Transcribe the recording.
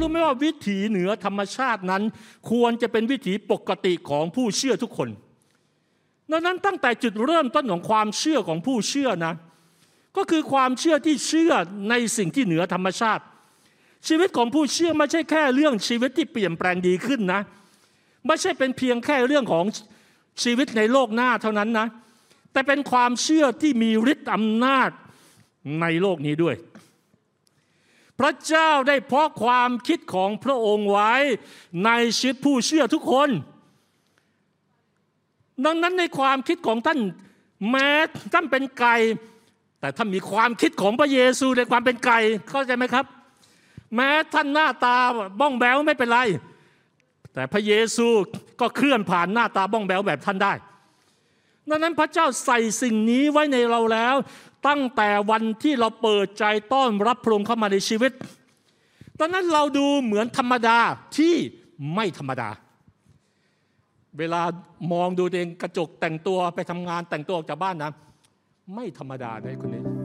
รู้ไหมว่าวิถีเหนือธรรมชาตินั้น ควรจะเป็นวิถีปกติของผู้เชื่อทุกคน ดังนั้นตั้งแต่จุดเริ่มต้นของความเชื่อของผู้เชื่อนะ ก็คือความเชื่อที่เชื่อในสิ่งที่เหนือธรรมชาติ ชีวิตของผู้เชื่อไม่ใช่แค่เรื่องชีวิตที่เปลี่ยนแปลงดีขึ้นนะ ไม่ใช่เป็นเพียงแค่เรื่องของชีวิตในโลกหน้าเท่านั้นนะ แต่เป็นความเชื่อที่มีฤทธิ์อำนาจในโลกนี้ด้วย พระเจ้าได้เพาะความคิดของพระองค์ไว้ในชีวิตผู้เชื่อทุกคน ดังนั้นในความคิดของท่านแม้ท่านเป็นไก่แต่ท่านมีความคิดของพระเยซูในความเป็นไก่เข้าใจไหมครับ แม้ท่านหน้าตาบ้องแบวไม่เป็นไร แต่พระเยซูก็เคลื่อนผ่านหน้าตาบ้องแบวแบบท่านได้ ดังนั้นพระเจ้าใส่สิ่งนี้ไว้ในเราแล้ว ตั้งแต่วันที่เราเปิดใจต้อนรับพระองค์เข้ามาในชีวิตตอนนั้นเราดูเหมือนธรรมดาที่ไม่ธรรมดา เวลามองดูเองกระจกแต่งตัวไปทำงานแต่งตัวออกจากบ้านนะ ไม่ธรรมดาเลยคนนี้